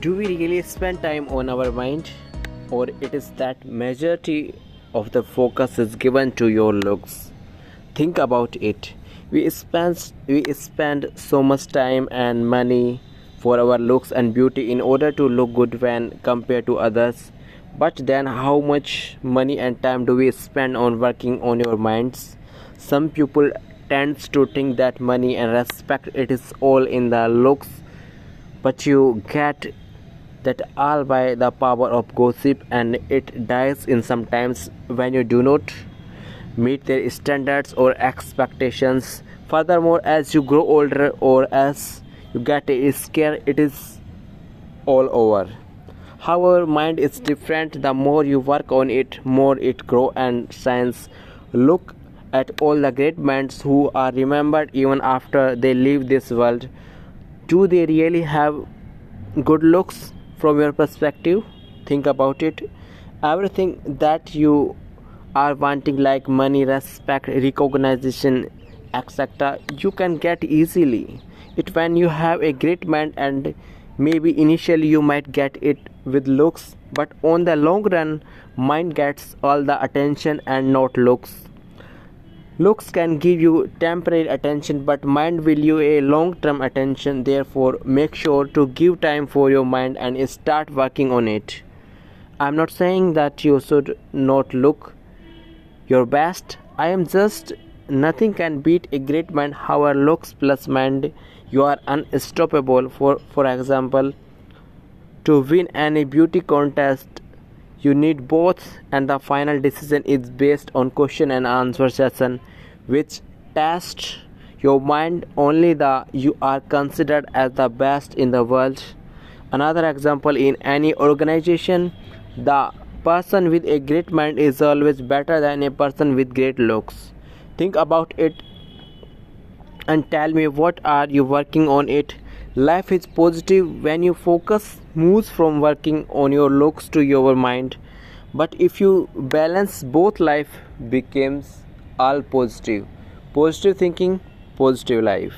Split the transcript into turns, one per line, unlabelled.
do we really spend time on our mind? Or it is that majority of the focus is given to your looks? Think about it. We spend we spend so much time and money for our looks and beauty in order to look good when compared to others. But then how much money and time do we spend on working on your minds? Some people tends to think that money and respect it is all in the looks. But you get that all by the power of gossip and it dies in sometimes when you do not meet their standards or expectations. Furthermore as you grow older or as you get scared it is all over. However mind is different. The more you work on it more it grow and shines. Look at all the great men who are remembered even after they leave this world. Do they really have good looks from your perspective think about it. Everything that you are wanting like money respect recognition etc you can get easily. It when you have a great mind and maybe initially you might get it with looks but on the long run mind gets all the attention and not looks Looks can give you temporary attention, but mind will give you a long term attention. Therefore, make sure to give time for your mind and start working on it. I'm not saying that you should not look your best. I am just nothing can beat a great mind. However, looks plus mind, you are unstoppable. For for example, to win any beauty contest, you need both and the final decision is based on question and answer session which test your mind. Only the you are considered as the best in the world. Another example in any organization the person with a great mind is always better than a person with great looks. Think about it and tell me what are you working on it. Life is positive when you focus moves from working on your looks to your mind. But if you balance both life becomes all positive. Positive thinking positive life